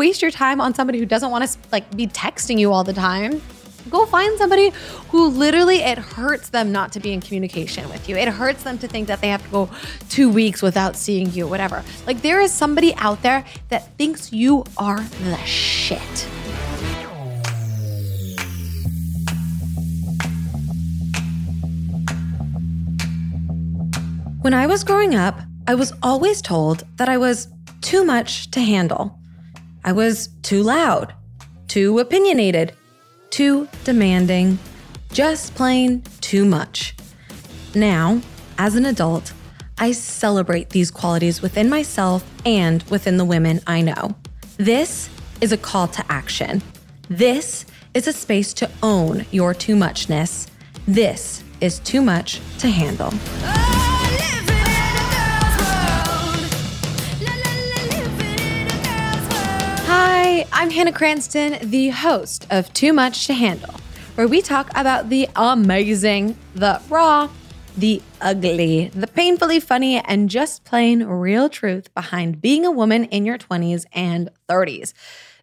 waste your time on somebody who doesn't want to like be texting you all the time. Go find somebody who literally it hurts them not to be in communication with you. It hurts them to think that they have to go two weeks without seeing you, whatever. Like there is somebody out there that thinks you are the shit. When I was growing up, I was always told that I was too much to handle. I was too loud, too opinionated, too demanding, just plain too much. Now, as an adult, I celebrate these qualities within myself and within the women I know. This is a call to action. This is a space to own your too muchness. This is too much to handle. I'm Hannah Cranston, the host of Too Much to Handle, where we talk about the amazing, the raw, the ugly, the painfully funny, and just plain real truth behind being a woman in your 20s and 30s.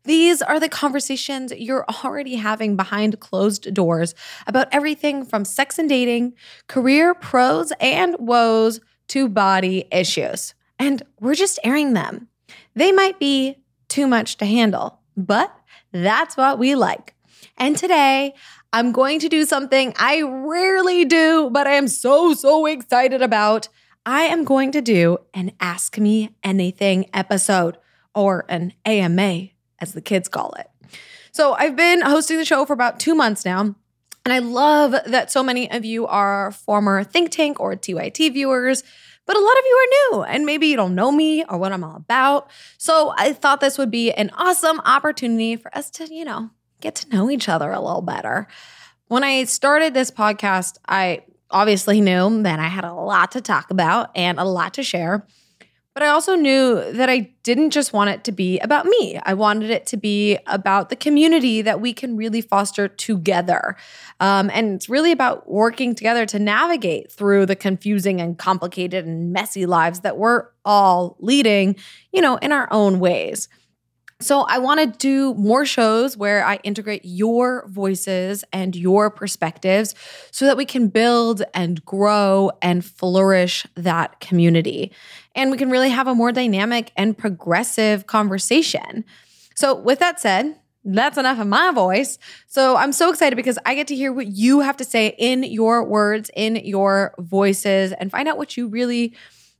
These are the conversations you're already having behind closed doors about everything from sex and dating, career pros and woes, to body issues. And we're just airing them. They might be too much to handle, but that's what we like. And today, I'm going to do something I rarely do, but I am so, so excited about. I am going to do an Ask Me Anything episode, or an AMA, as the kids call it. So I've been hosting the show for about two months now. And I love that so many of you are former Think Tank or TYT viewers but a lot of you are new and maybe you don't know me or what I'm all about. So I thought this would be an awesome opportunity for us to, you know, get to know each other a little better. When I started this podcast, I obviously knew that I had a lot to talk about and a lot to share. But I also knew that I didn't just want it to be about me. I wanted it to be about the community that we can really foster together. Um, and it's really about working together to navigate through the confusing and complicated and messy lives that we're all leading, you know, in our own ways. So, I want to do more shows where I integrate your voices and your perspectives so that we can build and grow and flourish that community. And we can really have a more dynamic and progressive conversation. So, with that said, that's enough of my voice. So I'm so excited because I get to hear what you have to say in your words, in your voices, and find out what you really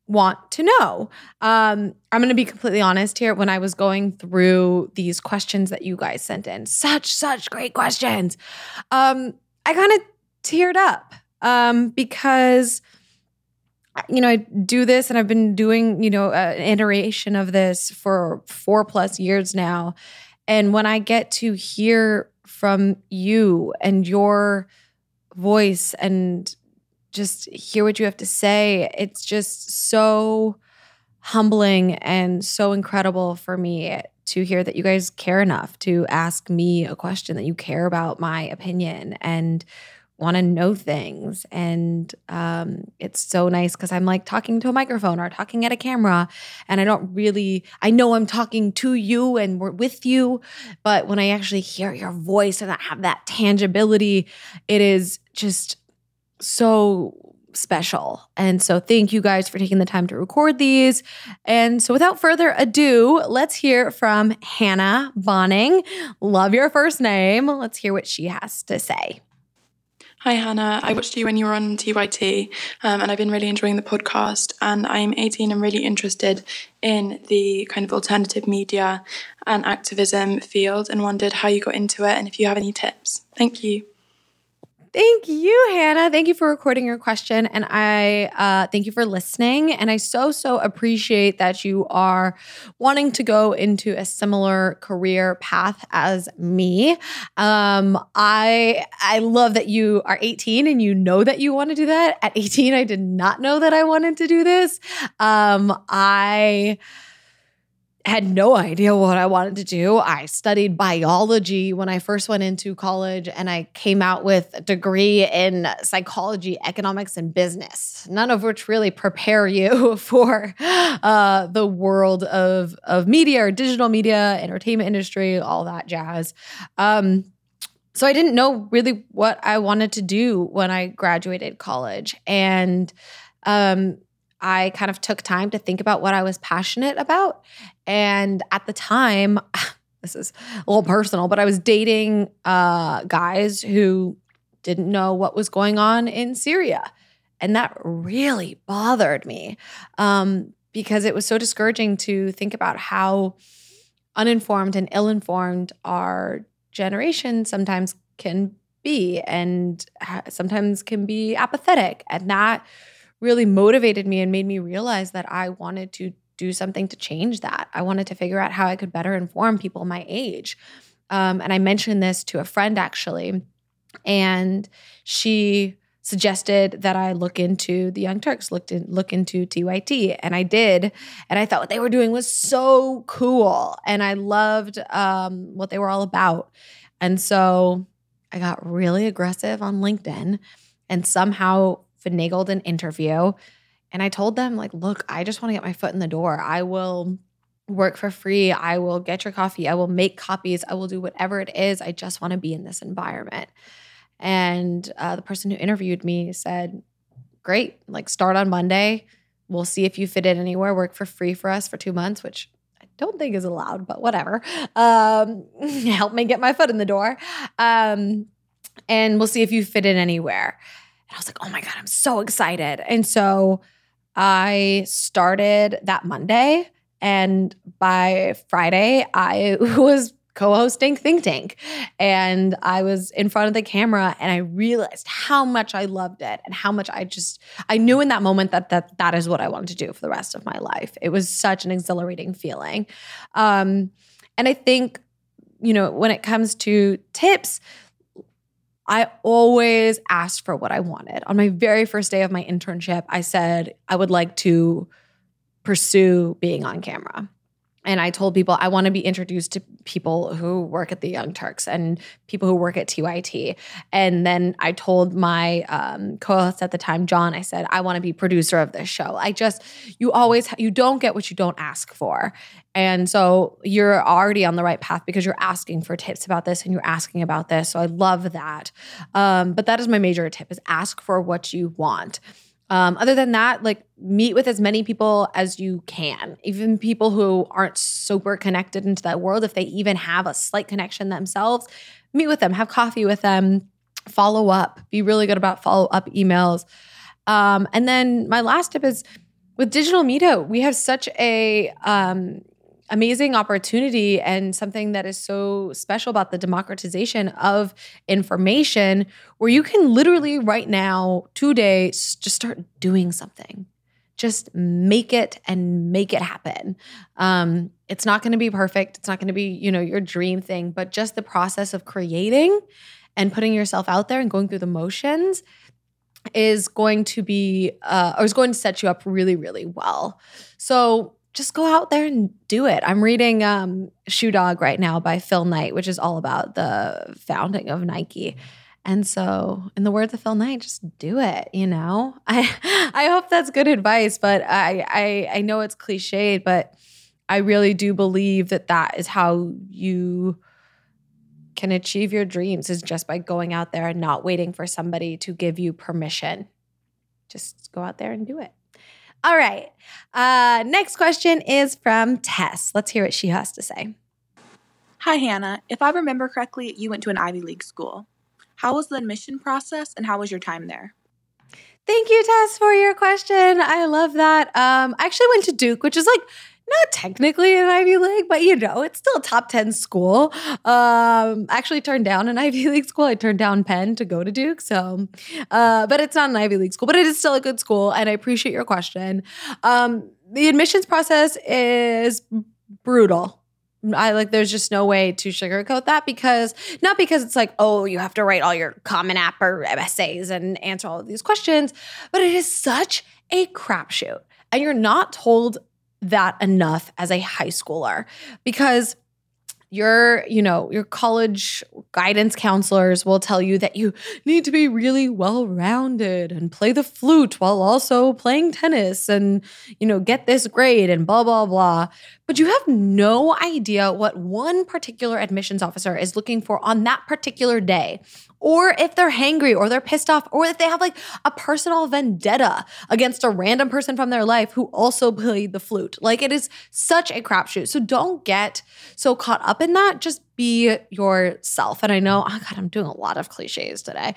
want to know. Um, I'm going to be completely honest here. When I was going through these questions that you guys sent in, such, such great questions, um, I kind of teared up um, because, you know, I do this and I've been doing, you know, an iteration of this for four plus years now. And when I get to hear from you and your voice and just hear what you have to say. It's just so humbling and so incredible for me to hear that you guys care enough to ask me a question, that you care about my opinion and want to know things. And um, it's so nice because I'm like talking to a microphone or talking at a camera, and I don't really, I know I'm talking to you and we're with you. But when I actually hear your voice and I have that tangibility, it is just so special. And so thank you guys for taking the time to record these. And so without further ado, let's hear from Hannah Bonning. Love your first name. Let's hear what she has to say. Hi, Hannah. I watched you when you were on TYT, um, and I've been really enjoying the podcast. And I'm 18 and really interested in the kind of alternative media and activism field and wondered how you got into it and if you have any tips. Thank you. Thank you, Hannah. Thank you for recording your question. And I uh, thank you for listening. And I so, so appreciate that you are wanting to go into a similar career path as me. Um, I I love that you are 18 and you know that you want to do that. At 18, I did not know that I wanted to do this. Um, I had no idea what I wanted to do. I studied biology when I first went into college, and I came out with a degree in psychology, economics, and business, none of which really prepare you for uh, the world of, of media or digital media, entertainment industry, all that jazz. Um, so I didn't know really what I wanted to do when I graduated college. And um, I kind of took time to think about what I was passionate about. And at the time, this is a little personal, but I was dating uh, guys who didn't know what was going on in Syria. And that really bothered me um, because it was so discouraging to think about how uninformed and ill informed our generation sometimes can be and sometimes can be apathetic. And that really motivated me and made me realize that I wanted to do something to change that. I wanted to figure out how I could better inform people my age. Um, and I mentioned this to a friend actually, and she suggested that I look into the Young Turks, looked in, look into TYT, and I did. And I thought what they were doing was so cool, and I loved um, what they were all about. And so I got really aggressive on LinkedIn, and somehow finagled an interview. And I told them, like, look, I just want to get my foot in the door. I will work for free. I will get your coffee. I will make copies. I will do whatever it is. I just want to be in this environment. And uh, the person who interviewed me said, great, like, start on Monday. We'll see if you fit in anywhere. Work for free for us for two months, which I don't think is allowed, but whatever. Um, help me get my foot in the door. Um, and we'll see if you fit in anywhere. And I was like, oh my God, I'm so excited. And so I started that Monday. And by Friday, I was co hosting Think Tank. And I was in front of the camera and I realized how much I loved it and how much I just, I knew in that moment that that, that is what I wanted to do for the rest of my life. It was such an exhilarating feeling. Um, and I think, you know, when it comes to tips, I always asked for what I wanted. On my very first day of my internship, I said I would like to pursue being on camera and I told people I want to be introduced to people who work at the Young Turks and people who work at TYT. And then I told my um, co-host at the time, John, I said I want to be producer of this show. I just you always you don't get what you don't ask for, and so you're already on the right path because you're asking for tips about this and you're asking about this. So I love that. Um, but that is my major tip: is ask for what you want. Um, other than that, like meet with as many people as you can, even people who aren't super connected into that world. If they even have a slight connection themselves, meet with them, have coffee with them, follow up, be really good about follow up emails. Um, and then my last tip is with digital media, we have such a um, amazing opportunity and something that is so special about the democratization of information where you can literally right now today just start doing something. Just make it and make it happen. Um, it's not going to be perfect. It's not going to be you know your dream thing but just the process of creating and putting yourself out there and going through the motions is going to be uh, or is going to set you up really really well. So just go out there and do it. I'm reading um, Shoe Dog right now by Phil Knight, which is all about the founding of Nike. And so, in the words of Phil Knight, just do it. You know, I I hope that's good advice, but I I, I know it's cliched, but I really do believe that that is how you can achieve your dreams is just by going out there and not waiting for somebody to give you permission. Just go out there and do it. All right. Uh, next question is from Tess. Let's hear what she has to say. Hi, Hannah. If I remember correctly, you went to an Ivy League school. How was the admission process and how was your time there? Thank you, Tess, for your question. I love that. Um, I actually went to Duke, which is like not technically an Ivy League, but you know, it's still a top 10 school. Um, actually turned down an Ivy League school. I turned down Penn to go to Duke. So, uh, but it's not an Ivy League school, but it is still a good school. And I appreciate your question. Um, the admissions process is brutal. I like there's just no way to sugarcoat that because not because it's like, oh, you have to write all your common app or essays and answer all of these questions, but it is such a crapshoot. And you're not told that enough as a high schooler. Because your you know your college guidance counselors will tell you that you need to be really well rounded and play the flute while also playing tennis and you know get this grade and blah blah blah but you have no idea what one particular admissions officer is looking for on that particular day or if they're hangry or they're pissed off or if they have like a personal vendetta against a random person from their life who also played the flute. Like it is such a crapshoot. So don't get so caught up in that. Just be yourself. And I know, oh God, I'm doing a lot of cliches today.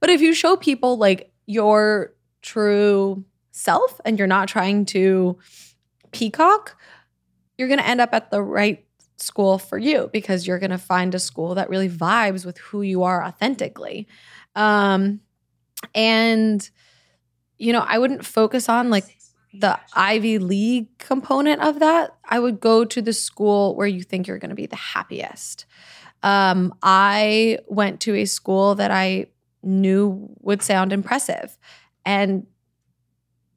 But if you show people like your true self and you're not trying to peacock, you're going to end up at the right school for you because you're going to find a school that really vibes with who you are authentically. Um, and, you know, I wouldn't focus on like the Ivy League component of that. I would go to the school where you think you're going to be the happiest. Um, I went to a school that I knew would sound impressive. And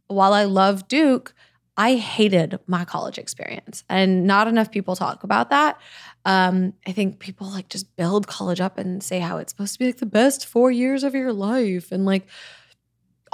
while I love Duke, I hated my college experience, and not enough people talk about that. Um, I think people like just build college up and say how it's supposed to be like the best four years of your life, and like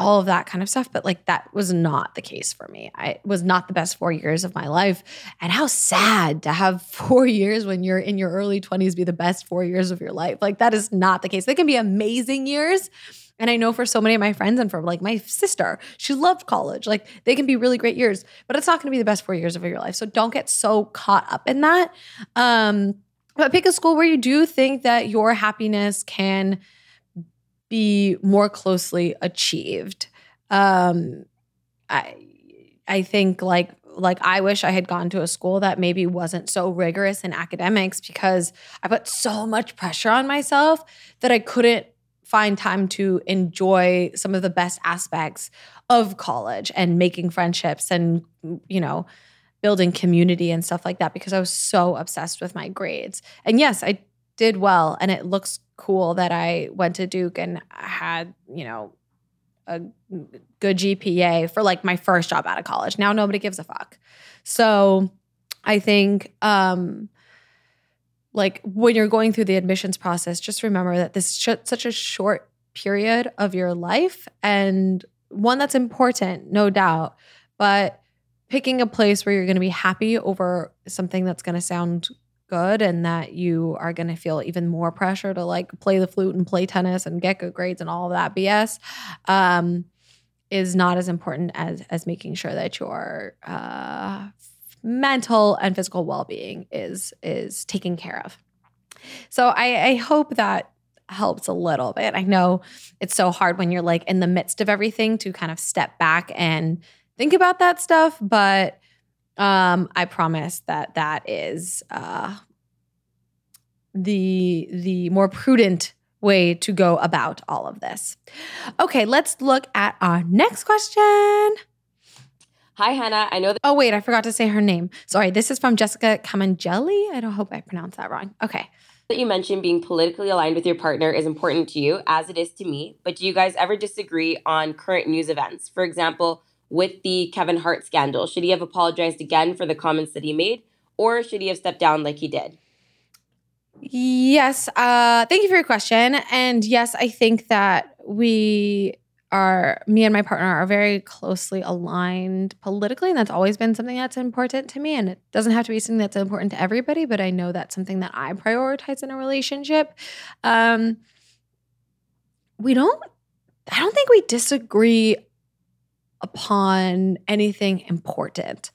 all of that kind of stuff. But like that was not the case for me. I was not the best four years of my life. And how sad to have four years when you're in your early 20s be the best four years of your life. Like that is not the case. They can be amazing years. And I know for so many of my friends and for like my sister, she loved college. Like they can be really great years, but it's not going to be the best four years of your life. So don't get so caught up in that. Um, but pick a school where you do think that your happiness can be more closely achieved. Um, I I think like like I wish I had gone to a school that maybe wasn't so rigorous in academics because I put so much pressure on myself that I couldn't find time to enjoy some of the best aspects of college and making friendships and you know building community and stuff like that because I was so obsessed with my grades. And yes, I did well and it looks cool that I went to Duke and had, you know, a good GPA for like my first job out of college. Now nobody gives a fuck. So I think um like when you're going through the admissions process, just remember that this is such a short period of your life and one that's important, no doubt, but picking a place where you're going to be happy over something that's going to sound good and that you are going to feel even more pressure to like play the flute and play tennis and get good grades and all that BS um, is not as important as as making sure that your uh, mental and physical well-being is is taken care of. So I, I hope that helps a little bit. I know it's so hard when you're like in the midst of everything to kind of step back and think about that stuff, but um, I promise that that is uh, the the more prudent way to go about all of this. Okay, let's look at our next question. Hi, Hannah. I know that. Oh, wait, I forgot to say her name. Sorry, this is from Jessica Camangelli. I don't hope I pronounced that wrong. Okay. That you mentioned being politically aligned with your partner is important to you, as it is to me. But do you guys ever disagree on current news events? For example, with the Kevin Hart scandal, should he have apologized again for the comments that he made, or should he have stepped down like he did? Yes. Uh, thank you for your question. And yes, I think that we are me and my partner are very closely aligned politically and that's always been something that's important to me and it doesn't have to be something that's important to everybody but i know that's something that i prioritize in a relationship um, we don't i don't think we disagree upon anything important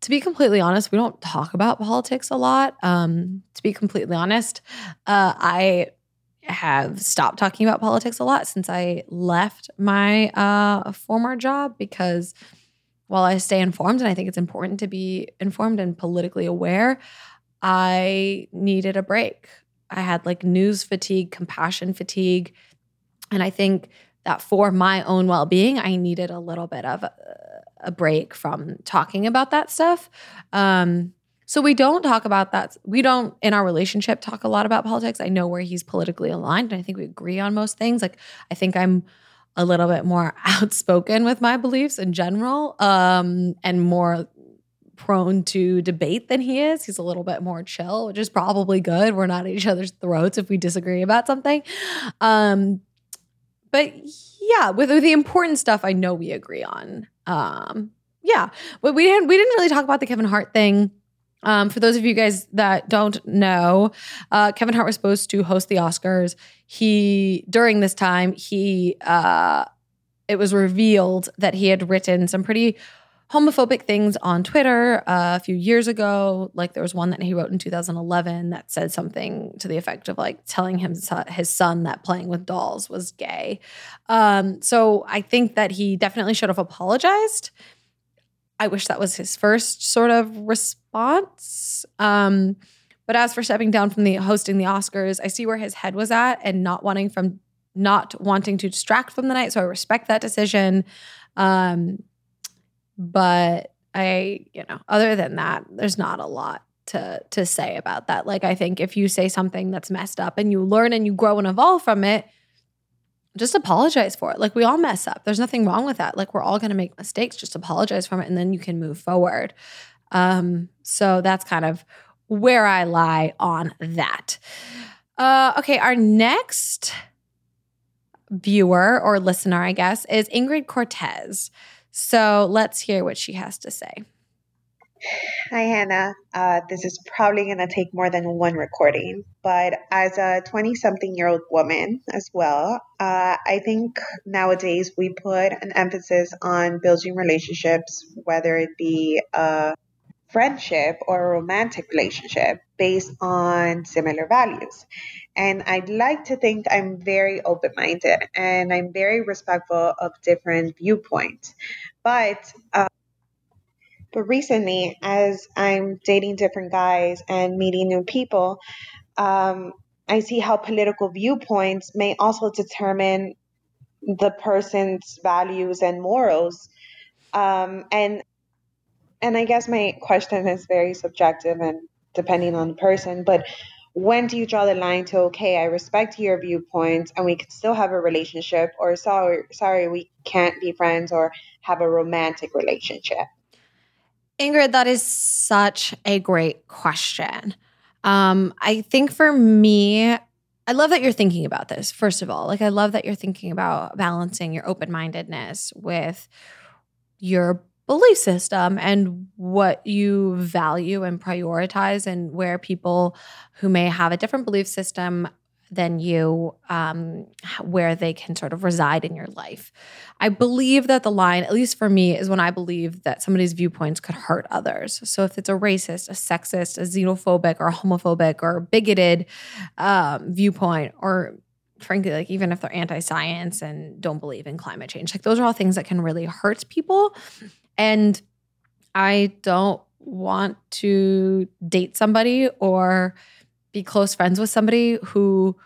to be completely honest we don't talk about politics a lot um, to be completely honest uh, i have stopped talking about politics a lot since I left my uh, former job because while I stay informed and I think it's important to be informed and politically aware, I needed a break. I had like news fatigue, compassion fatigue. And I think that for my own well being, I needed a little bit of a, break from talking about that stuff. Um, so we don't talk about that. We don't in our relationship talk a lot about politics. I know where he's politically aligned and I think we agree on most things. Like I think I'm a little bit more outspoken with my beliefs in general um, and more prone to debate than he is. He's a little bit more chill, which is probably good. We're not at each other's throats if we disagree about something. Um, but yeah, with the important stuff, I know we agree on. Um, yeah, but we didn't we didn't really talk about the Kevin Hart thing. Um, for those of you guys that don't know, uh, Kevin Hart was supposed to host the Oscars. He during this time he uh, it was revealed that he had written some pretty homophobic things on Twitter uh, a few years ago. Like there was one that he wrote in 2011 that said something to the effect of like telling him his son that playing with dolls was gay. Um, so I think that he definitely should have apologized. I wish that was his first sort of response. Um, but as for stepping down from the hosting the Oscars, I see where his head was at and not wanting from not wanting to distract from the night. So I respect that decision. Um, but I, you know, other than that, there's not a lot to to say about that. Like I think if you say something that's messed up and you learn and you grow and evolve from it, just apologize for it. Like we all mess up. There's nothing wrong with that. Like we're all going to make mistakes. Just apologize from it and then you can move forward. Um so that's kind of where I lie on that. Uh okay, our next viewer or listener, I guess, is Ingrid Cortez. So let's hear what she has to say. Hi, Hannah. Uh, this is probably going to take more than one recording, but as a 20 something year old woman as well, uh, I think nowadays we put an emphasis on building relationships, whether it be a friendship or a romantic relationship based on similar values. And I'd like to think I'm very open minded and I'm very respectful of different viewpoints. But uh, but recently, as I'm dating different guys and meeting new people, um, I see how political viewpoints may also determine the person's values and morals. Um, and and I guess my question is very subjective and depending on the person, but when do you draw the line to okay i respect your viewpoints and we can still have a relationship or sorry sorry we can't be friends or have a romantic relationship? Ingrid that is such a great question. Um, i think for me i love that you're thinking about this first of all. Like i love that you're thinking about balancing your open-mindedness with your belief system and what you value and prioritize and where people who may have a different belief system than you um, where they can sort of reside in your life. I believe that the line at least for me is when i believe that somebody's viewpoints could hurt others. So if it's a racist a sexist a xenophobic or a homophobic or bigoted um, viewpoint or frankly like even if they're anti-science and don't believe in climate change like those are all things that can really hurt people and I don't want to date somebody or be close friends with somebody who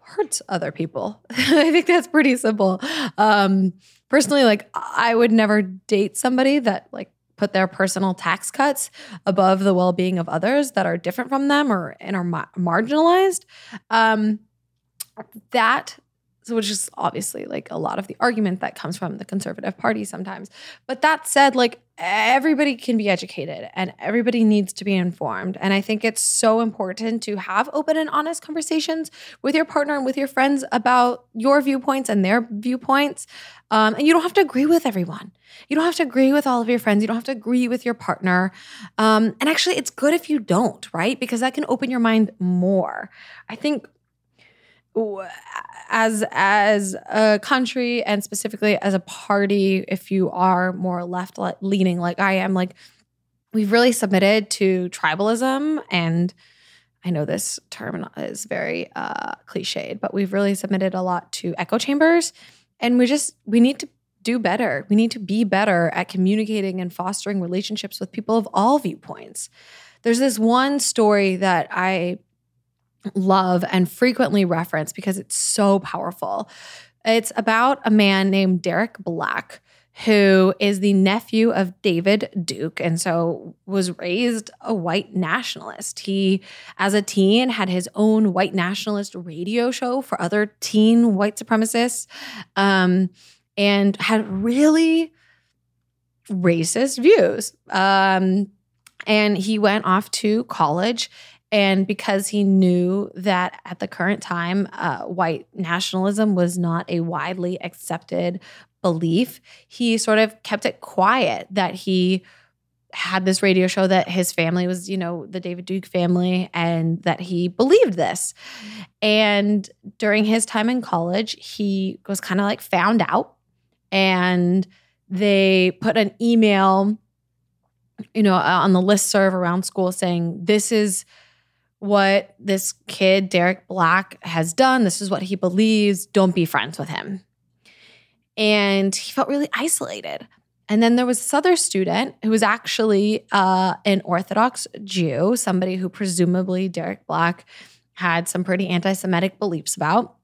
hurts other people. I think that's pretty simple. Um, personally, like I would never date somebody that like put their personal tax cuts above the well-being of others that are different from them or and are ma- marginalized. Um, that so which is obviously like a lot of the argument that comes from the conservative party sometimes. But that said, like everybody can be educated and everybody needs to be informed. And I think it's so important to have open and honest conversations with your partner and with your friends about your viewpoints and their viewpoints. Um, and you don't have to agree with everyone. You don't have to agree with all of your friends. You don't have to agree with your partner. Um, and actually, it's good if you don't, right? Because that can open your mind more. I think as as a country and specifically as a party if you are more left leaning like I am like we've really submitted to tribalism and I know this term is very uh, cliched, but we've really submitted a lot to echo chambers, and we just we need to do better. We need to be better at communicating and fostering relationships with people of all viewpoints. There's this one story that I love and frequently reference because it's so powerful. It's about a man named Derek Black who is the nephew of David Duke and so was raised a white nationalist. He as a teen had his own white nationalist radio show for other teen white supremacists um, and had really racist views. Um, and he went off to college. And because he knew that at the current time, uh, white nationalism was not a widely accepted belief, he sort of kept it quiet that he had this radio show that his family was, you know, the David Duke family and that he believed this. And during his time in college, he was kind of like found out and they put an email, you know, on the list serve around school saying, this is what this kid, Derek Black, has done. This is what he believes. Don't be friends with him. And he felt really isolated. And then there was this other student who was actually uh, an Orthodox Jew, somebody who presumably Derek Black had some pretty anti Semitic beliefs about.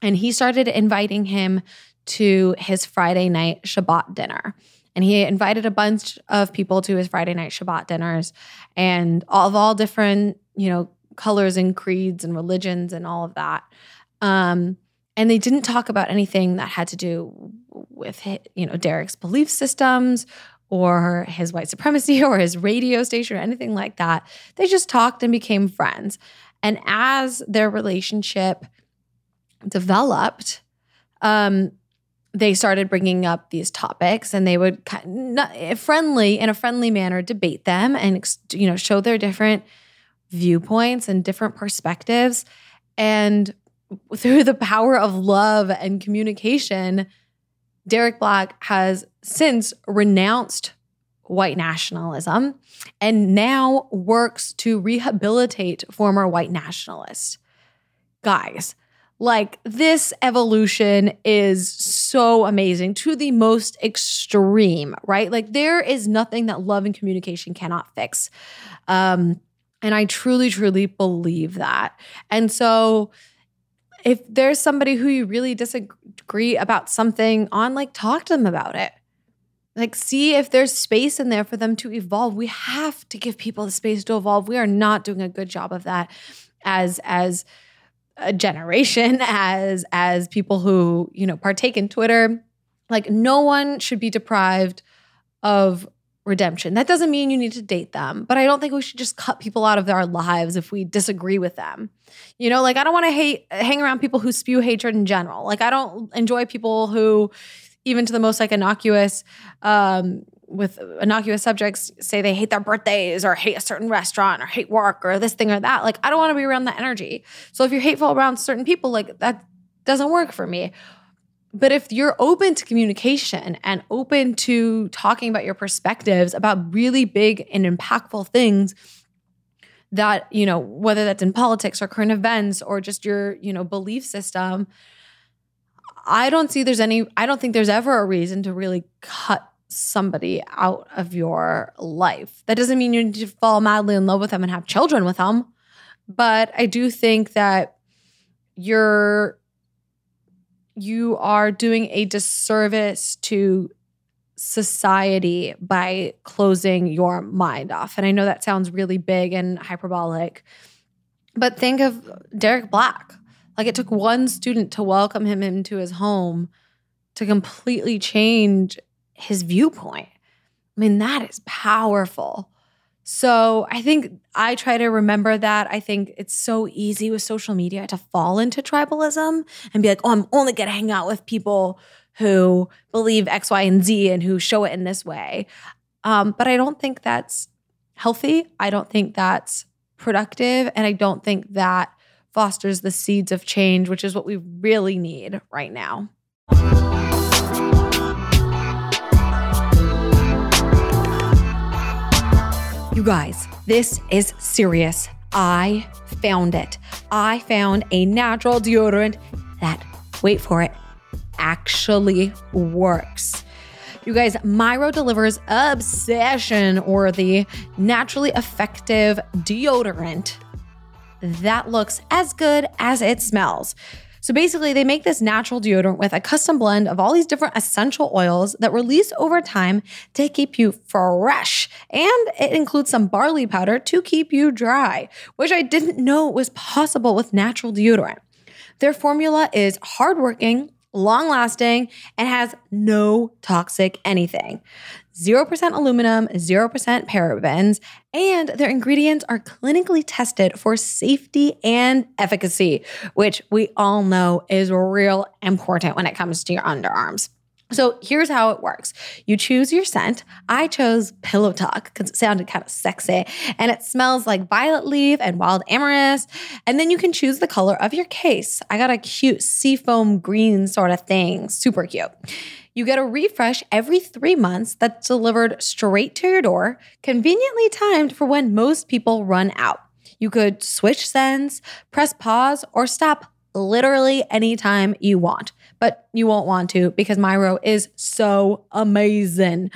And he started inviting him to his Friday night Shabbat dinner. And he invited a bunch of people to his Friday night Shabbat dinners and all of all different, you know, colors and creeds and religions and all of that. Um, and they didn't talk about anything that had to do with you know Derek's belief systems or his white supremacy or his radio station or anything like that. They just talked and became friends. And as their relationship developed, um, they started bringing up these topics and they would friendly in a friendly manner debate them and you know show their different viewpoints and different perspectives and through the power of love and communication Derek Black has since renounced white nationalism and now works to rehabilitate former white nationalists. Guys, like this evolution is so amazing to the most extreme, right? Like there is nothing that love and communication cannot fix. Um, and I truly, truly believe that. And so, if there's somebody who you really disagree about something on, like talk to them about it. Like, see if there's space in there for them to evolve. We have to give people the space to evolve. We are not doing a good job of that as as a generation, as as people who you know partake in Twitter. Like, no one should be deprived of redemption. That doesn't mean you need to date them, but I don't think we should just cut people out of our lives if we disagree with them. You know, like I don't want to hate hang around people who spew hatred in general. Like I don't enjoy people who even to the most like innocuous um with innocuous subjects say they hate their birthdays or hate a certain restaurant or hate work or this thing or that. Like I don't want to be around that energy. So if you're hateful around certain people, like that doesn't work for me. But if you're open to communication and open to talking about your perspectives about really big and impactful things that, you know, whether that's in politics or current events or just your, you know, belief system, I don't see there's any, I don't think there's ever a reason to really cut somebody out of your life. That doesn't mean you need to fall madly in love with them and have children with them. But I do think that you're you are doing a disservice to society by closing your mind off. And I know that sounds really big and hyperbolic, but think of Derek Black. Like it took one student to welcome him into his home to completely change his viewpoint. I mean, that is powerful. So I think I try to remember that. I think it's so easy with social media to fall into tribalism and be like, oh, I'm only going to hang out with people who believe X, Y, and Z and who show it in this way. Um, but I don't think that's healthy. I don't think that's productive. And I don't think that fosters the seeds of change, which is what we really need right now. You guys, this is serious. I found it. I found a natural deodorant that, wait for it, actually works. You guys, Myro delivers obsession worthy, naturally effective deodorant that looks as good as it smells. So basically, they make this natural deodorant with a custom blend of all these different essential oils that release over time to keep you fresh. And it includes some barley powder to keep you dry, which I didn't know was possible with natural deodorant. Their formula is hardworking, long lasting, and has no toxic anything. 0% aluminum, 0% parabens, and their ingredients are clinically tested for safety and efficacy, which we all know is real important when it comes to your underarms. So here's how it works. You choose your scent. I chose Pillow Talk because it sounded kind of sexy and it smells like violet leaf and wild amaryllis. And then you can choose the color of your case. I got a cute seafoam green sort of thing, super cute. You get a refresh every three months that's delivered straight to your door, conveniently timed for when most people run out. You could switch sends, press pause, or stop literally anytime you want, but you won't want to because Myro is so amazing.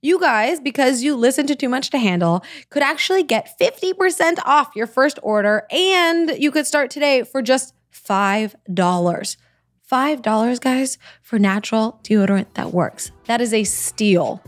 You guys, because you listen to Too Much to Handle, could actually get 50% off your first order and you could start today for just $5. $5, guys, for natural deodorant that works. That is a steal.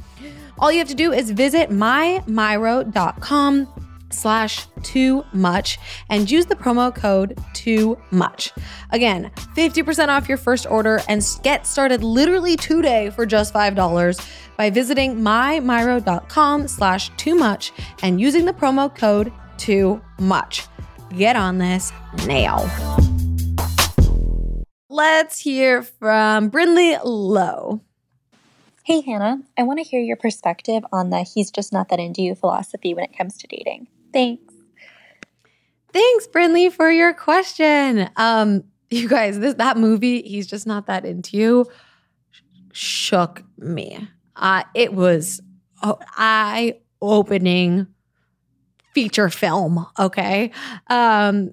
All you have to do is visit mymyro.com slash too much and use the promo code too much. Again, 50% off your first order and get started literally today for just $5 by visiting mymyro.com slash too much and using the promo code too much. Get on this now. Let's hear from Brinley Lowe. Hey, Hannah, I want to hear your perspective on the he's just not that into you philosophy when it comes to dating. Thanks. Thanks, Brinley, for your question. Um, you guys, this that movie, he's just not that into you, shook me. Uh, it was eye opening feature film. Okay. Um,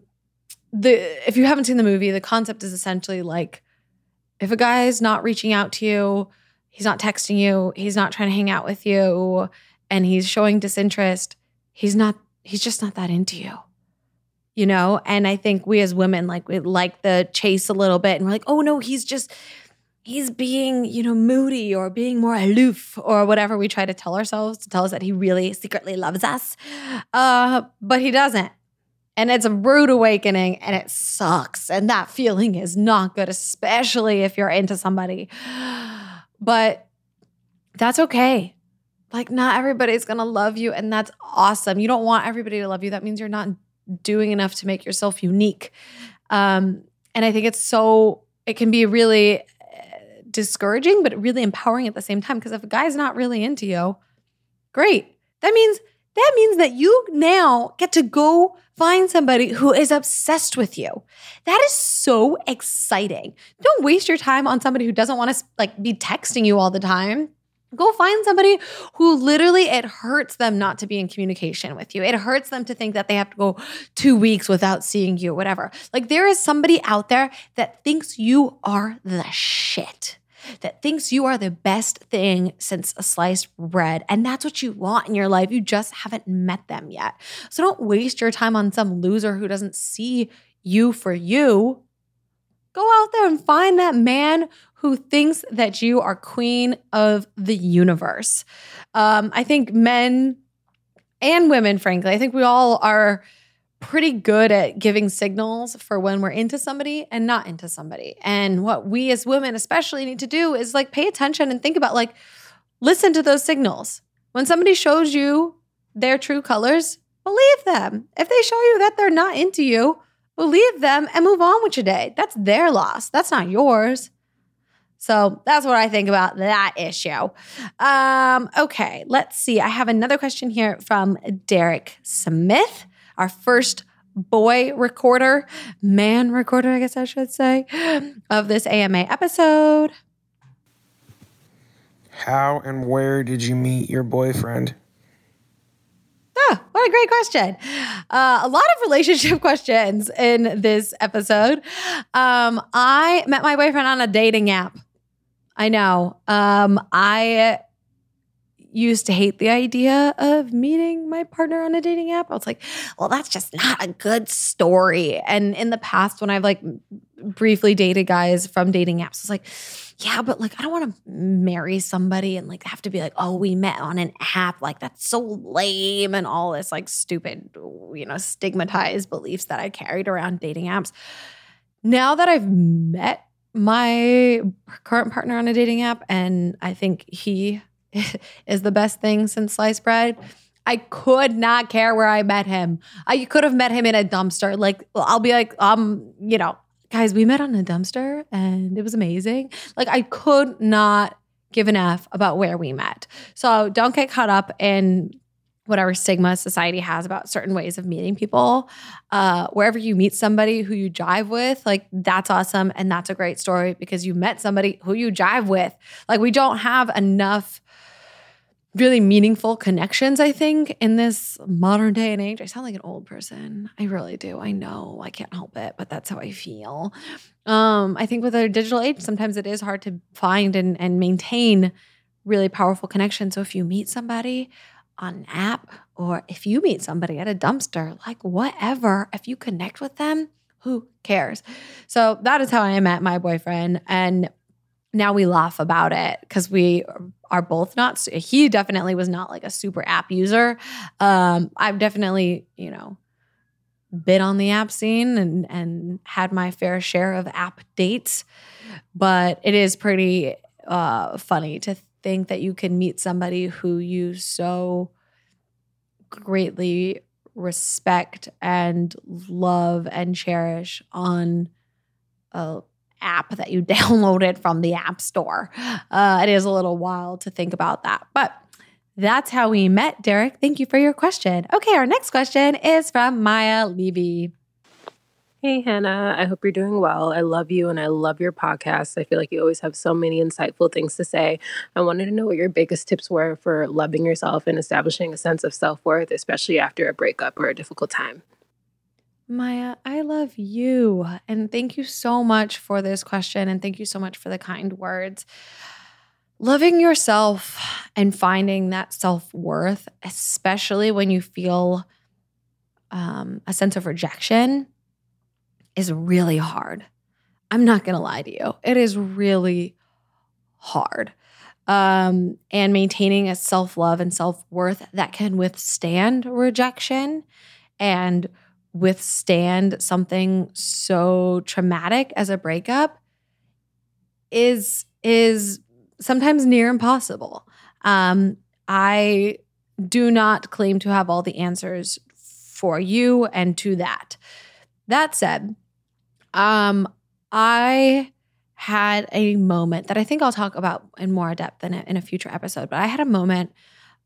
the if you haven't seen the movie, the concept is essentially like if a guy is not reaching out to you, he's not texting you, he's not trying to hang out with you, and he's showing disinterest, he's not he's just not that into you. You know, and I think we as women like we like the chase a little bit and we're like, "Oh no, he's just he's being, you know, moody or being more aloof or whatever we try to tell ourselves to tell us that he really secretly loves us." Uh, but he doesn't. And it's a rude awakening and it sucks. And that feeling is not good, especially if you're into somebody. But that's okay. Like, not everybody's gonna love you, and that's awesome. You don't want everybody to love you. That means you're not doing enough to make yourself unique. Um, and I think it's so, it can be really uh, discouraging, but really empowering at the same time. Because if a guy's not really into you, great. That means that means that you now get to go find somebody who is obsessed with you. That is so exciting. Don't waste your time on somebody who doesn't want to like be texting you all the time. Go find somebody who literally it hurts them not to be in communication with you. It hurts them to think that they have to go two weeks without seeing you, whatever. Like there is somebody out there that thinks you are the shit, that thinks you are the best thing since a sliced bread. And that's what you want in your life. You just haven't met them yet. So don't waste your time on some loser who doesn't see you for you. Go out there and find that man who thinks that you are queen of the universe. Um, I think men and women, frankly, I think we all are pretty good at giving signals for when we're into somebody and not into somebody. And what we as women especially need to do is like pay attention and think about like listen to those signals. When somebody shows you their true colors, believe them. If they show you that they're not into you, believe them and move on with your day. That's their loss. That's not yours. So that's what I think about that issue. Um, okay, let's see. I have another question here from Derek Smith, our first boy recorder, man recorder, I guess I should say, of this AMA episode. How and where did you meet your boyfriend? Ah, what a great question. Uh, a lot of relationship questions in this episode. Um, I met my boyfriend on a dating app. I know. Um, I used to hate the idea of meeting my partner on a dating app. I was like, well, that's just not a good story. And in the past, when I've like briefly dated guys from dating apps, it's like, yeah, but like I don't want to marry somebody and like have to be like, oh, we met on an app. Like that's so lame and all this like stupid, you know, stigmatized beliefs that I carried around dating apps. Now that I've met my current partner on a dating app, and I think he is the best thing since sliced bread. I could not care where I met him. I could have met him in a dumpster. Like I'll be like, um, you know, guys, we met on a dumpster and it was amazing. Like I could not give an F about where we met. So don't get caught up in whatever stigma society has about certain ways of meeting people. Uh, wherever you meet somebody who you jive with, like that's awesome. And that's a great story because you met somebody who you jive with. Like we don't have enough really meaningful connections, I think, in this modern day and age. I sound like an old person. I really do. I know. I can't help it, but that's how I feel. Um, I think with our digital age, sometimes it is hard to find and, and maintain really powerful connections. So if you meet somebody on an app or if you meet somebody at a dumpster, like whatever, if you connect with them, who cares? So that is how I met my boyfriend. And now we laugh about it because we are both not he definitely was not like a super app user. Um i've definitely you know been on the app scene and and had my fair share of app dates but it is pretty uh funny to think that you can meet somebody who you so greatly respect and love and cherish on a app that you downloaded from the App Store. Uh, it is a little wild to think about that. But that's how we met, Derek. Thank you for your question. Okay, our next question is from Maya Levy. Hey, Hannah. I hope you're doing well. I love you and I love your podcast. I feel like you always have so many insightful things to say. I wanted to know what your biggest tips were for loving yourself and establishing a sense of self worth, especially after a breakup or a difficult time. Maya, I love you. And thank you so much for this question. And thank you so much for the kind words. Loving yourself and finding that self worth, especially when you feel um, a sense of rejection, is really hard. I'm not going to lie to you. It is really hard. Um, and maintaining a self love and self worth that can withstand rejection and withstand something so traumatic as a breakup is is sometimes near impossible. Um, I do not claim to have all the answers for you and to that. That said, um, I had a moment that I think I'll talk about in more depth in a, in a future episode, but I had a moment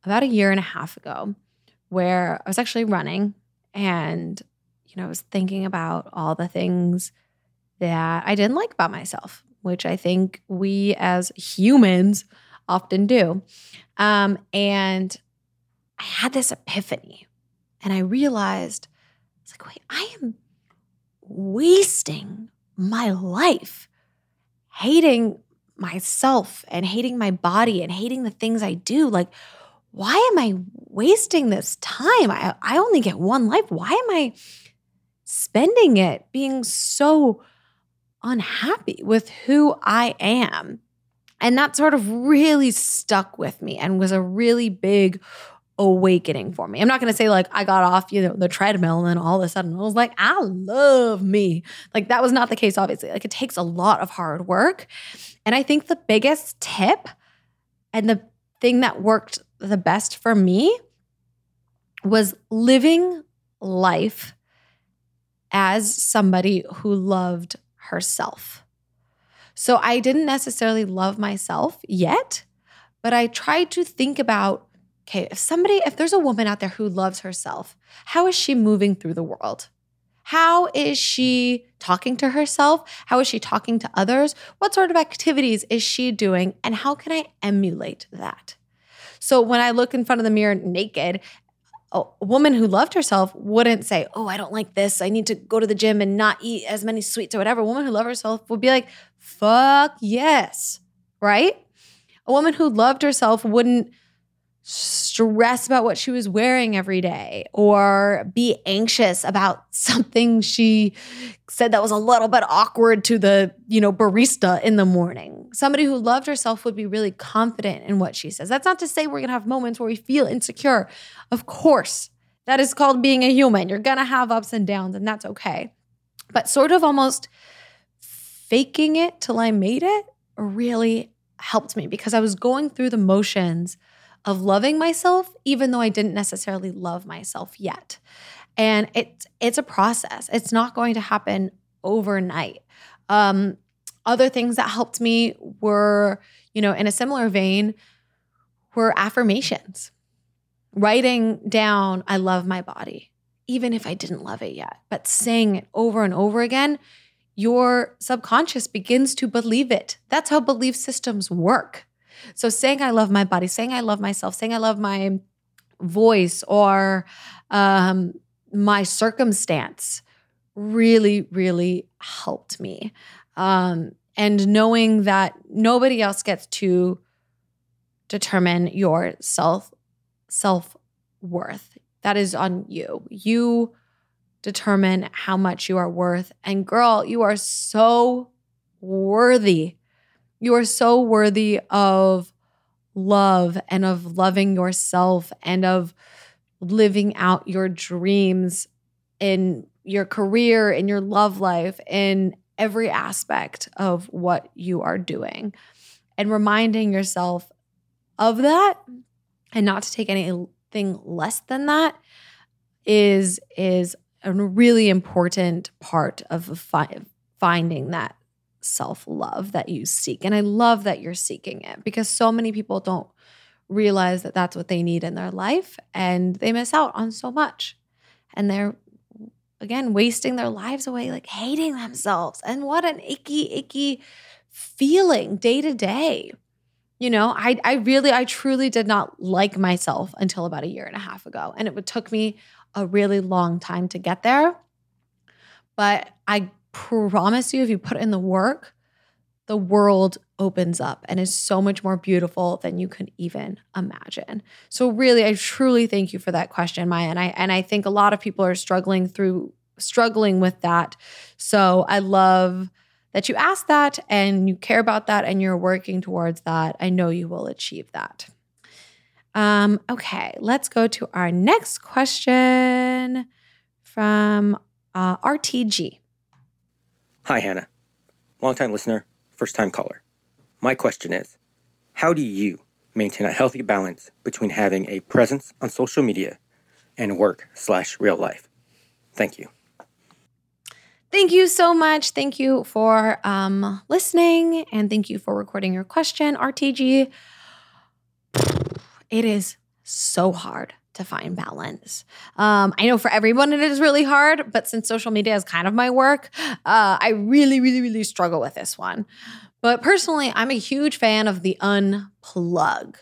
about a year and a half ago where I was actually running and you know, I was thinking about all the things that I didn't like about myself, which I think we as humans often do. Um, and I had this epiphany and I realized it's like, wait, I am wasting my life hating myself and hating my body and hating the things I do. Like, why am I wasting this time? I, I only get one life. Why am I spending it being so unhappy with who I am. And that sort of really stuck with me and was a really big awakening for me. I'm not going to say like I got off, you know, the treadmill and then all of a sudden I was like, I love me. Like that was not the case obviously. Like it takes a lot of hard work. And I think the biggest tip and the thing that worked the best for me was living life as somebody who loved herself. So I didn't necessarily love myself yet, but I tried to think about okay, if somebody, if there's a woman out there who loves herself, how is she moving through the world? How is she talking to herself? How is she talking to others? What sort of activities is she doing? And how can I emulate that? So when I look in front of the mirror naked a woman who loved herself wouldn't say, Oh, I don't like this. I need to go to the gym and not eat as many sweets or whatever. A woman who loved herself would be like, Fuck yes. Right? A woman who loved herself wouldn't stress about what she was wearing every day or be anxious about something she said that was a little bit awkward to the, you know, barista in the morning. Somebody who loved herself would be really confident in what she says. That's not to say we're going to have moments where we feel insecure. Of course, that is called being a human. You're going to have ups and downs and that's okay. But sort of almost faking it till I made it really helped me because I was going through the motions of loving myself, even though I didn't necessarily love myself yet. And it's it's a process. It's not going to happen overnight. Um, other things that helped me were, you know, in a similar vein, were affirmations. Writing down, I love my body, even if I didn't love it yet, but saying it over and over again, your subconscious begins to believe it. That's how belief systems work. So saying I love my body, saying I love myself, saying I love my voice or um, my circumstance really, really helped me. Um, and knowing that nobody else gets to determine your self self worth. That is on you. You determine how much you are worth. And girl, you are so worthy. You are so worthy of love and of loving yourself and of living out your dreams in your career, in your love life, in every aspect of what you are doing. And reminding yourself of that and not to take anything less than that is is a really important part of fi- finding that self-love that you seek and i love that you're seeking it because so many people don't realize that that's what they need in their life and they miss out on so much and they're again wasting their lives away like hating themselves and what an icky icky feeling day to day you know, I I really I truly did not like myself until about a year and a half ago and it took me a really long time to get there. But I promise you if you put in the work, the world opens up and is so much more beautiful than you can even imagine. So really I truly thank you for that question, Maya, and I and I think a lot of people are struggling through struggling with that. So I love that you ask that and you care about that and you're working towards that, I know you will achieve that. Um, okay, let's go to our next question from uh, RTG. Hi, Hannah. Longtime listener, first time caller. My question is How do you maintain a healthy balance between having a presence on social media and work slash real life? Thank you. Thank you so much. Thank you for um, listening and thank you for recording your question, RTG. It is so hard to find balance. Um, I know for everyone it is really hard, but since social media is kind of my work, uh, I really, really, really struggle with this one. But personally, I'm a huge fan of the unplug.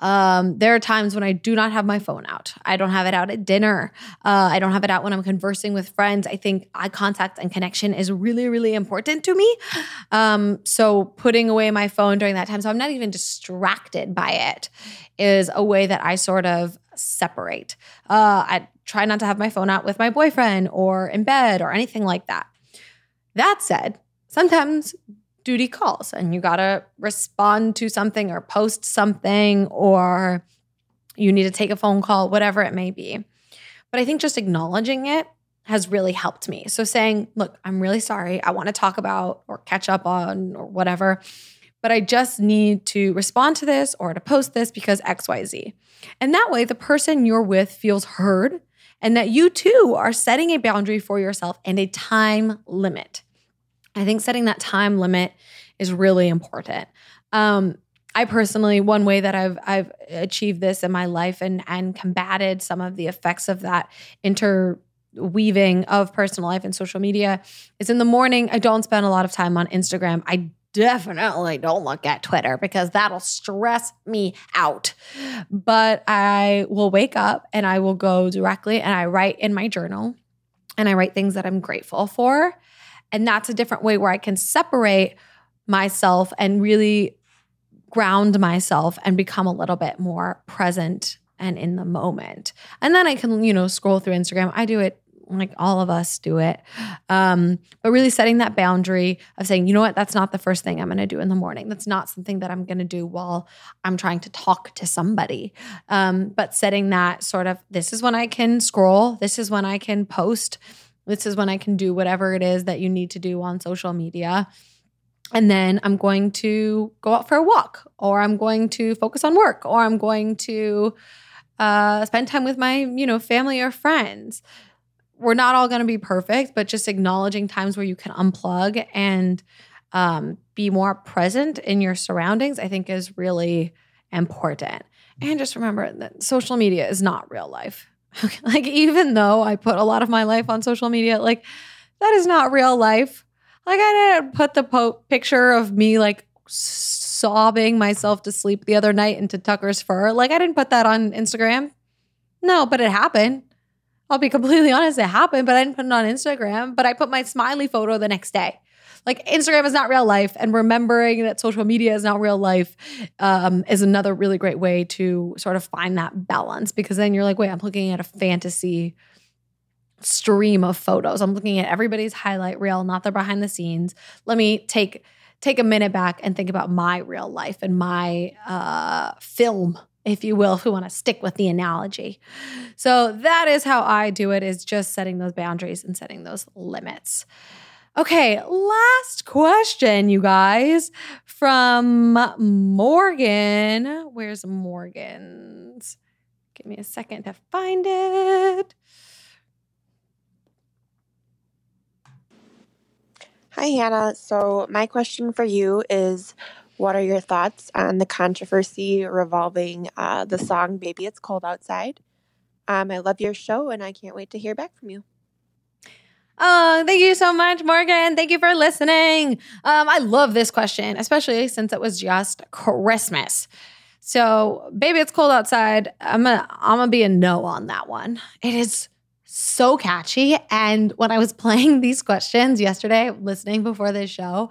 Um, there are times when I do not have my phone out. I don't have it out at dinner. Uh, I don't have it out when I'm conversing with friends. I think eye contact and connection is really, really important to me. Um, so putting away my phone during that time, so I'm not even distracted by it, is a way that I sort of separate. Uh, I try not to have my phone out with my boyfriend or in bed or anything like that. That said, sometimes duty calls and you got to respond to something or post something or you need to take a phone call, whatever it may be. But I think just acknowledging it has really helped me. So saying, look, I'm really sorry. I want to talk about or catch up on or whatever, but I just need to respond to this or to post this because XYZ. And that way, the person you're with feels heard and that you too are setting a boundary for yourself and a time limit. I think setting that time limit is really important. Um, I personally, one way that I've I've achieved this in my life and and combated some of the effects of that interweaving of personal life and social media is in the morning. I don't spend a lot of time on Instagram. I definitely don't look at Twitter because that'll stress me out. But I will wake up and I will go directly and I write in my journal and I write things that I'm grateful for. And that's a different way where I can separate myself and really ground myself and become a little bit more present and in the moment. And then I can, you know, scroll through Instagram. I do it like all of us do it. Um, but really setting that boundary of saying, you know what, that's not the first thing I'm going to do in the morning. That's not something that I'm going to do while I'm trying to talk to somebody. Um, but setting that sort of, this is when I can scroll, this is when I can post, this is when I can do whatever it is that you need to do on social media. and then I'm going to go out for a walk, or I'm going to focus on work, or I'm going to uh, spend time with my, you know, family or friends. We're not all going to be perfect, but just acknowledging times where you can unplug and um, be more present in your surroundings, I think is really important. And just remember that social media is not real life. like, even though I put a lot of my life on social media, like, that is not real life. Like, I didn't put the po- picture of me, like, sobbing myself to sleep the other night into Tucker's fur. Like, I didn't put that on Instagram. No, but it happened. I'll be completely honest, it happened, but I didn't put it on Instagram. But I put my smiley photo the next day like Instagram is not real life, and remembering that social media is not real life um, is another really great way to sort of find that balance because then you're like, wait, I'm looking at a fantasy stream of photos. I'm looking at everybody's highlight reel, not their behind the scenes. Let me take take a minute back and think about my real life and my uh, film if you will, if we want to stick with the analogy. So that is how I do it is just setting those boundaries and setting those limits. Okay, last question, you guys, from Morgan. Where's Morgan's? Give me a second to find it. Hi, Hannah. So, my question for you is What are your thoughts on the controversy revolving uh, the song Baby It's Cold Outside? Um, I love your show and I can't wait to hear back from you. Oh, thank you so much, Morgan. Thank you for listening. Um, I love this question, especially since it was just Christmas. So, baby, it's cold outside. I'm gonna, I'm gonna be a no on that one. It is so catchy. And when I was playing these questions yesterday, listening before this show,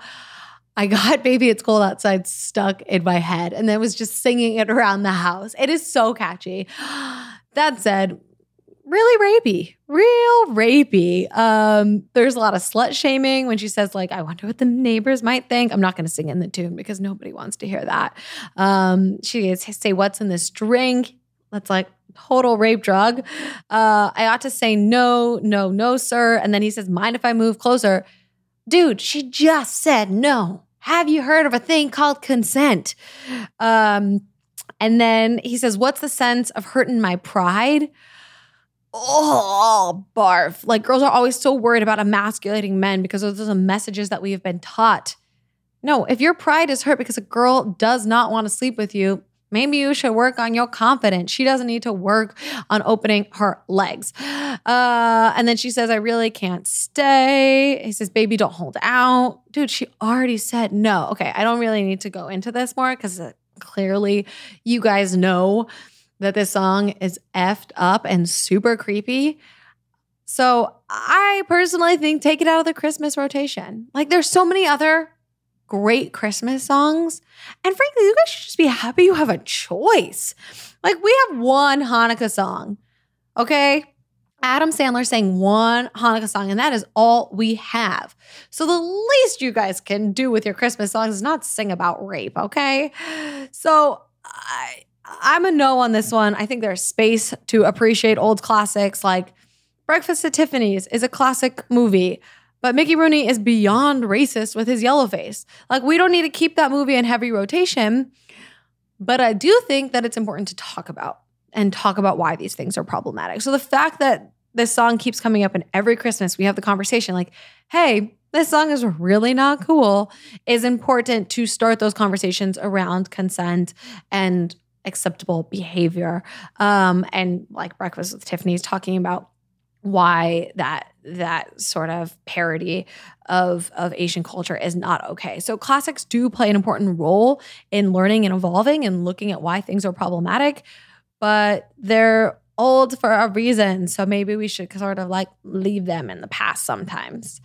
I got Baby It's Cold Outside stuck in my head and then was just singing it around the house. It is so catchy. That said, really rapey, real rapey. Um, there's a lot of slut shaming when she says, like, I wonder what the neighbors might think. I'm not going to sing in the tune because nobody wants to hear that. Um, she say, What's in this drink? That's like total rape drug. Uh, I ought to say no, no, no, sir. And then he says, Mind if I move closer? Dude, she just said no. Have you heard of a thing called consent? Um, and then he says, What's the sense of hurting my pride? oh, barf. Like girls are always so worried about emasculating men because those are the messages that we have been taught. No, if your pride is hurt because a girl does not want to sleep with you, maybe you should work on your confidence. She doesn't need to work on opening her legs. Uh, and then she says, I really can't stay. He says, Baby, don't hold out. Dude, she already said no. Okay, I don't really need to go into this more because uh, clearly you guys know that this song is effed up and super creepy. So I personally think take it out of the Christmas rotation. Like there's so many other great Christmas songs. And frankly, you guys should just be happy you have a choice. Like we have one Hanukkah song. Okay? Adam Sandler sang one Hanukkah song, and that is all we have. So the least you guys can do with your Christmas songs is not sing about rape, okay? So I I'm a no on this one. I think there's space to appreciate old classics like Breakfast at Tiffany's is a classic movie, but Mickey Rooney is beyond racist with his yellow face. Like, we don't need to keep that movie in heavy rotation, but I do think that it's important to talk about and talk about why these things are problematic. So the fact that this song keeps coming up in every Christmas, we have the conversation like, hey, this song is really not cool, is important to start those conversations around consent and acceptable behavior. Um, and like Breakfast with Tiffany's talking about why that that sort of parody of of Asian culture is not okay. So classics do play an important role in learning and evolving and looking at why things are problematic, but they're old for a reason. So maybe we should sort of like leave them in the past sometimes.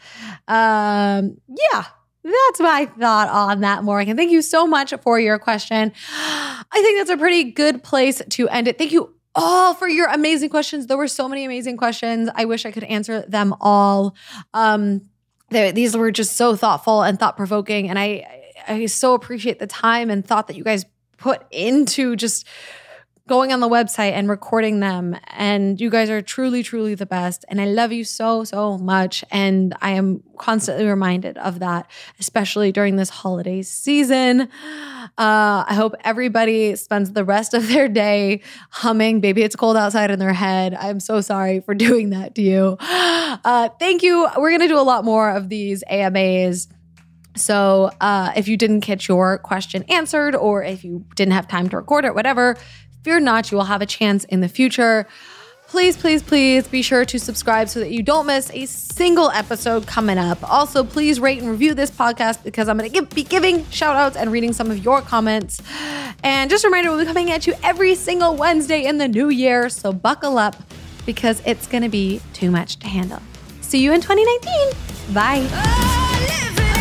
Um, yeah, that's my thought on that, Morgan. Thank you so much for your question. I think that's a pretty good place to end it. Thank you all for your amazing questions. There were so many amazing questions. I wish I could answer them all. Um, these were just so thoughtful and thought provoking, and I I so appreciate the time and thought that you guys put into just going on the website and recording them. And you guys are truly, truly the best. And I love you so, so much. And I am constantly reminded of that, especially during this holiday season. Uh, I hope everybody spends the rest of their day humming Baby It's Cold Outside in their head. I'm so sorry for doing that to you. Uh, thank you. We're going to do a lot more of these AMAs. So uh, if you didn't get your question answered, or if you didn't have time to record it, whatever, fear not, you will have a chance in the future. Please, please, please be sure to subscribe so that you don't miss a single episode coming up. Also, please rate and review this podcast because I'm going to be giving shout outs and reading some of your comments. And just a reminder, we'll be coming at you every single Wednesday in the new year. So buckle up because it's going to be too much to handle. See you in 2019. Bye.